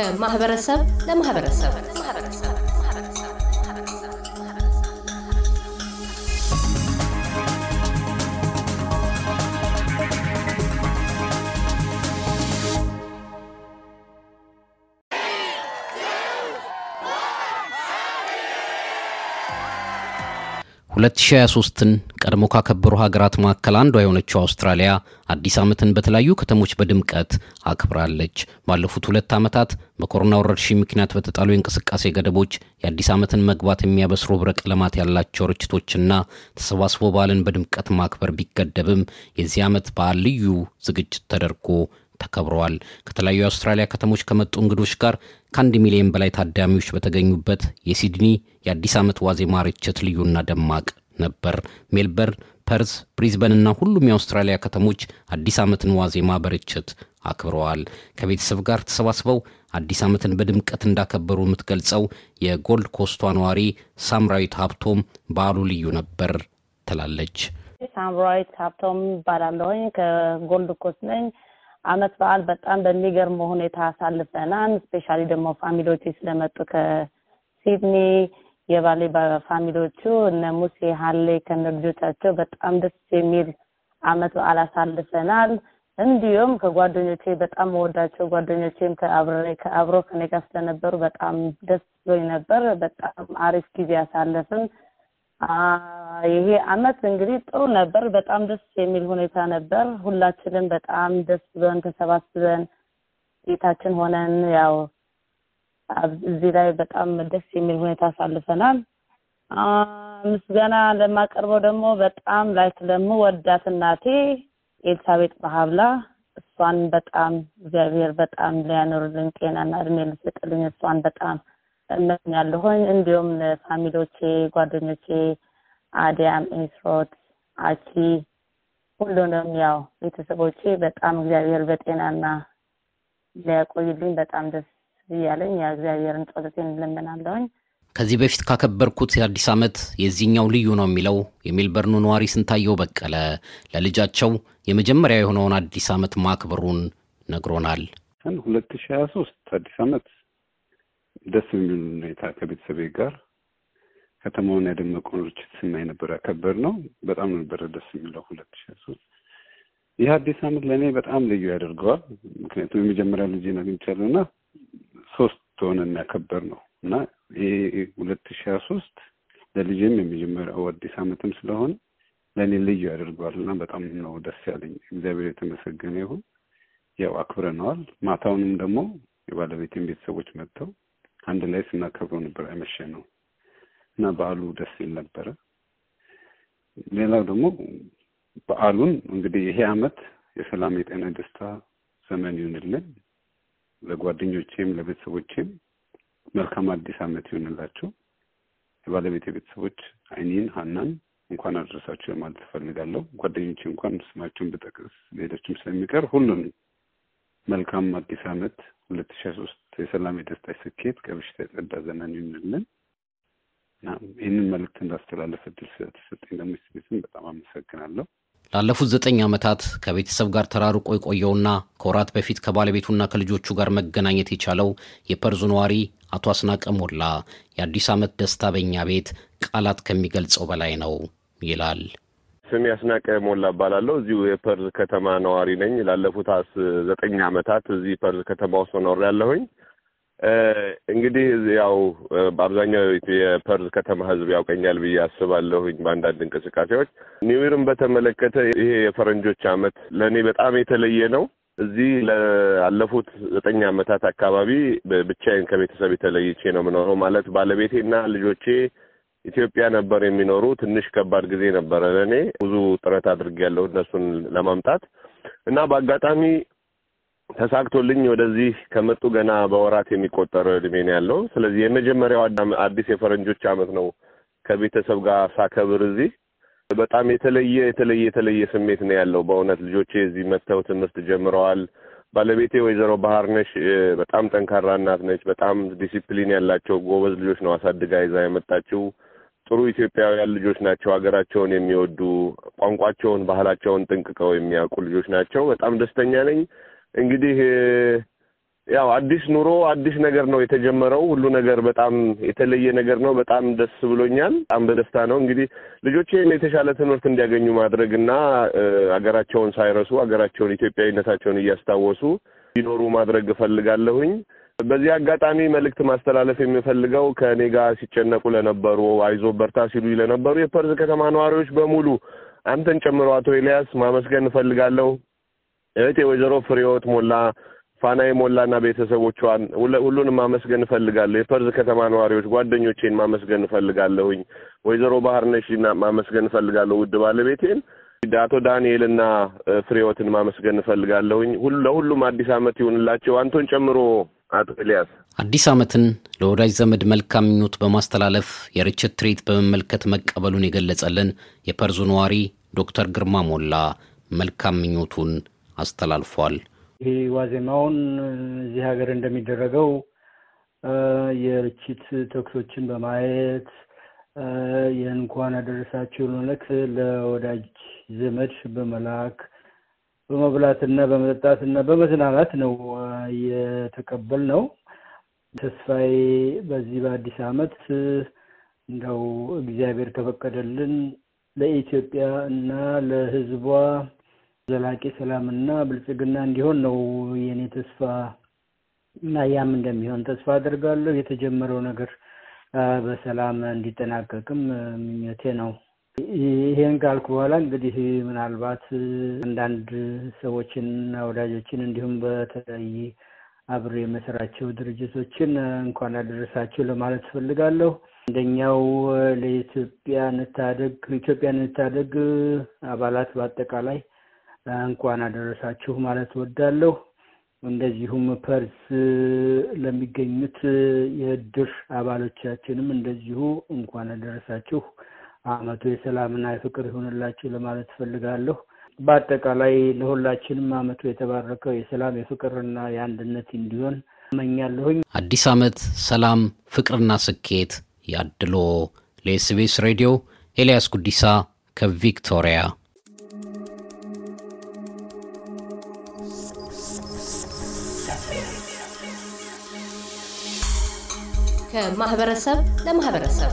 ከማህበረሰብ ለማህበረሰብ ሁለት ሺ ሃያ ሶስትን ቀድሞ ካከበሩ ሀገራት መካከል አንዷ የሆነችው አውስትራሊያ አዲስ ዓመትን በተለያዩ ከተሞች በድምቀት አክብራለች። ባለፉት ሁለት ዓመታት በኮሮና ወረርሽኝ ምክንያት በተጣሉ የእንቅስቃሴ ገደቦች የአዲስ ዓመትን መግባት የሚያበስሩ ህብረ ቀለማት ያላቸው ርችቶችና ተሰባስቦ በዓልን በድምቀት ማክበር ቢገደብም የዚህ ዓመት በዓል ልዩ ዝግጅት ተደርጎ ተከብረዋል። ከተለያዩ የአውስትራሊያ ከተሞች ከመጡ እንግዶች ጋር ከአንድ ሚሊዮን በላይ ታዳሚዎች በተገኙበት የሲድኒ የአዲስ ዓመት ዋዜማ ርችት ልዩና ደማቅ ነበር። ሜልበርን፣ ፐርዝ፣ ብሪዝበን እና ሁሉም የአውስትራሊያ ከተሞች አዲስ ዓመትን ዋዜማ በርችት አክብረዋል። ከቤተሰብ ጋር ተሰባስበው አዲስ ዓመትን በድምቀት እንዳከበሩ የምትገልጸው የጎልድ ኮስቷ ነዋሪ ሳምራዊት ሀብቶም በዓሉ ልዩ ነበር ትላለች። ሳምራዊት ሀብቶም እባላለሁኝ ከጎልድ ኮስት ነኝ። አመት በዓል በጣም በሚገርም ሁኔታ አሳልፈናል። specially ደግሞ family ዎቹ ስለመጡ ከሲድኒ የባሌ ፋሚሊዎቹ እነ ሙሴ ሀሌ ከነ ልጆቻቸው በጣም ደስ የሚል አመት በዓል አሳልፈናል። እንዲሁም ከጓደኞቼ በጣም መወዳቸው ጓደኞቼም ከአብሬ ከአብሮ ከኔ ጋር ስለነበሩ በጣም ደስ ብሎኝ ነበር። በጣም አሪፍ ጊዜ አሳለፍን። ይሄ አመት እንግዲህ ጥሩ ነበር። በጣም ደስ የሚል ሁኔታ ነበር። ሁላችንም በጣም ደስ ብለን ተሰባስበን ቤታችን ሆነን ያው እዚህ ላይ በጣም ደስ የሚል ሁኔታ አሳልፈናል። ምስጋና ለማቀርበው ደግሞ በጣም like ለምወዳት እናቴ ኤልሳቤጥ በሀብላ እሷን በጣም እግዚአብሔር በጣም ሊያኖርልኝ ጤናና እድሜ ይስጥልኝ እሷን በጣም እመኛለሁኝ። እንዲሁም ለ family ዎቼ፣ ጓደኞቼ አዲያም፣ ኢንስሮት፣ አቺ ሁሉንም ያው ቤተሰቦቼ በጣም እግዚአብሔር በጤናና ሊያቆይልኝ በጣም ደስ እያለኝ ያ እግዚአብሔርን ጸሎቴን እንለምናለሁኝ። ከዚህ በፊት ካከበርኩት የአዲስ ዓመት የዚህኛው ልዩ ነው የሚለው የሜልበርኑ ነዋሪ ስንታየው በቀለ ለልጃቸው የመጀመሪያ የሆነውን አዲስ ዓመት ማክበሩን ነግሮናል። ሁለት ሺህ ሀያ ሶስት አዲስ ዓመት ደስ የሚል ሁኔታ ከቤተሰቤ ጋር ከተማውን ያደመቀውን ርችት ስናይ ነበር ያከበር ነው። በጣም ነበረ ደስ የሚለው ሁለት ሺህ ሶስት ይህ አዲስ ዓመት ለእኔ በጣም ልዩ ያደርገዋል። ምክንያቱም የመጀመሪያ ልጄን አግኝቻለሁ እና ሶስት ሆነን ያከበር ነው እና ይሄ ሁለት ሀያ ሶስት ለልጄም የመጀመሪያው አዲስ ዓመትም ስለሆነ ለእኔ ልዩ ያደርገዋል እና በጣም ነው ደስ ያለኝ። እግዚአብሔር የተመሰገነ ይሁን። ያው አክብረነዋል። ማታውንም ደግሞ የባለቤቴን ቤተሰቦች መጥተው አንድ ላይ ስናከብረው ነበር ያመሸ ነው እና በዓሉ ደስ ይል ነበረ። ሌላው ደግሞ በዓሉን እንግዲህ ይሄ ዓመት የሰላም የጤና ደስታ ዘመን ይሁንልን። ለጓደኞቼም ለቤተሰቦቼም መልካም አዲስ ዓመት ይሁንላቸው። የባለቤት ቤተሰቦች አይኒን፣ ሀናን እንኳን አደረሳቸው ማለት እፈልጋለሁ። ጓደኞቼ እንኳን ስማቸውን ብጠቅስ ሌሎችም ስለሚቀር ሁሉንም መልካም አዲስ ዓመት ሁለት ሺህ ሶስት የሰላም የደስታ ስኬት ከበሽታ የጸዳ ዘመን ይሁንልን እና ይህንን መልእክት እንዳስተላልፍ እድል ስለተሰጠኝ ደግሞ SBSን በጣም አመሰግናለሁ። ላለፉት ዘጠኝ ዓመታት ከቤተሰብ ጋር ተራርቆ የቆየውና ከወራት በፊት ከባለቤቱና ከልጆቹ ጋር መገናኘት የቻለው የፐርዙ ነዋሪ አቶ አስናቀ ሞላ የአዲስ ዓመት ደስታ በእኛ ቤት ቃላት ከሚገልጸው በላይ ነው ይላል። ስሜ አስናቀ ሞላ እባላለሁ። እዚሁ የፐርዝ ከተማ ነዋሪ ነኝ። ላለፉት አስ ዘጠኝ ዓመታት እዚህ ፐርዝ ከተማ ውስጥ ኖርያለሁኝ። እንግዲህ ያው በአብዛኛው የፐርዝ ከተማ ሕዝብ ያውቀኛል ብዬ አስባለሁኝ በአንዳንድ እንቅስቃሴዎች። ኒውይርን በተመለከተ ይሄ የፈረንጆች ዓመት ለእኔ በጣም የተለየ ነው። እዚህ ላለፉት ዘጠኝ ዓመታት አካባቢ ብቻዬን ከቤተሰብ የተለይቼ ነው የምኖረው። ማለት ባለቤቴና ልጆቼ ኢትዮጵያ ነበር የሚኖሩ። ትንሽ ከባድ ጊዜ ነበረ ለእኔ። ብዙ ጥረት አድርጌያለሁ እነሱን ለማምጣት እና በአጋጣሚ ተሳክቶልኝ ወደዚህ ከመጡ ገና በወራት የሚቆጠር እድሜ ነው ያለው። ስለዚህ የመጀመሪያው አዲስ የፈረንጆች ዓመት ነው ከቤተሰብ ጋር ሳከብር እዚህ በጣም የተለየ የተለየ የተለየ ስሜት ነው ያለው። በእውነት ልጆቼ እዚህ መጥተው ትምህርት ጀምረዋል። ባለቤቴ ወይዘሮ ባህርነሽ በጣም ጠንካራ እናት ነች። በጣም ዲሲፕሊን ያላቸው ጎበዝ ልጆች ነው አሳድጋ ይዛ የመጣችው። ጥሩ ኢትዮጵያውያን ልጆች ናቸው። ሀገራቸውን የሚወዱ ቋንቋቸውን፣ ባህላቸውን ጠንቅቀው የሚያውቁ ልጆች ናቸው። በጣም ደስተኛ ነኝ። እንግዲህ ያው አዲስ ኑሮ አዲስ ነገር ነው የተጀመረው። ሁሉ ነገር በጣም የተለየ ነገር ነው። በጣም ደስ ብሎኛል። በጣም በደስታ ነው እንግዲህ ልጆቼን የተሻለ ትምህርት እንዲያገኙ ማድረግ እና አገራቸውን ሳይረሱ አገራቸውን ኢትዮጵያዊነታቸውን እያስታወሱ እንዲኖሩ ማድረግ እፈልጋለሁኝ። በዚህ አጋጣሚ መልእክት ማስተላለፍ የሚፈልገው ከእኔ ጋር ሲጨነቁ ለነበሩ አይዞ በርታ ሲሉ ለነበሩ የፐርዝ ከተማ ነዋሪዎች በሙሉ አንተን ጨምሮ አቶ ኤልያስ ማመስገን እፈልጋለሁ። እህቴ ወይዘሮ ፍሬዎት ሞላ ፋናዬ ሞላና ቤተሰቦቿን ሁሉንም ማመስገን እፈልጋለሁ። የፐርዝ ከተማ ነዋሪዎች ጓደኞቼን ማመስገን እፈልጋለሁኝ። ወይዘሮ ባህርነሽና ማመስገን እፈልጋለሁ። ውድ ባለቤቴን አቶ ዳንኤልና ፍሬዎትን ማመስገን እፈልጋለሁኝ። ለሁሉም አዲስ ዓመት ይሁንላቸው አንተን ጨምሮ አቶ ኤልያስ አዲስ ዓመትን ለወዳጅ ዘመድ መልካም ምኞት በማስተላለፍ የርችት ትርኢት በመመልከት መቀበሉን የገለጸልን የፐርዙ ነዋሪ ዶክተር ግርማ ሞላ መልካም ምኞቱን አስተላልፏል። ይህ ዋዜማውን እዚህ ሀገር እንደሚደረገው የርችት ተኩሶችን በማየት የእንኳን አደረሳችሁ መልእክት ለወዳጅ ዘመድ በመላክ በመብላትና በመጠጣትና በመዝናናት ነው የተቀበል ነው። ተስፋዬ በዚህ በአዲስ ዓመት እንደው እግዚአብሔር ከፈቀደልን ለኢትዮጵያ እና ለሕዝቧ ዘላቂ ሰላምና ብልጽግና እንዲሆን ነው የኔ ተስፋ እና ያም እንደሚሆን ተስፋ አደርጋለሁ። የተጀመረው ነገር በሰላም እንዲጠናቀቅም ምኞቴ ነው። ይሄን ካልኩ በኋላ እንግዲህ ምናልባት አንዳንድ ሰዎችንና ወዳጆችን እንዲሁም በተለያየ አብሬ የምሰራቸው ድርጅቶችን እንኳን አደረሳችሁ ለማለት እፈልጋለሁ። አንደኛው ለኢትዮጵያ እንታደግ ኢትዮጵያ እንታደግ አባላት በአጠቃላይ እንኳን አደረሳችሁ ማለት እወዳለሁ። እንደዚሁም ፐርዝ ለሚገኙት የእድር አባሎቻችንም እንደዚሁ እንኳን አደረሳችሁ አመቱ የሰላምና የፍቅር ይሆንላችሁ ለማለት እፈልጋለሁ። በአጠቃላይ ለሁላችንም አመቱ የተባረከው የሰላም የፍቅርና የአንድነት እንዲሆን እመኛለሁኝ። አዲስ ዓመት ሰላም፣ ፍቅርና ስኬት ያድሎ። ለኤስቤስ ሬዲዮ ኤልያስ ጉዲሳ ከቪክቶሪያ ከማህበረሰብ ለማህበረሰብ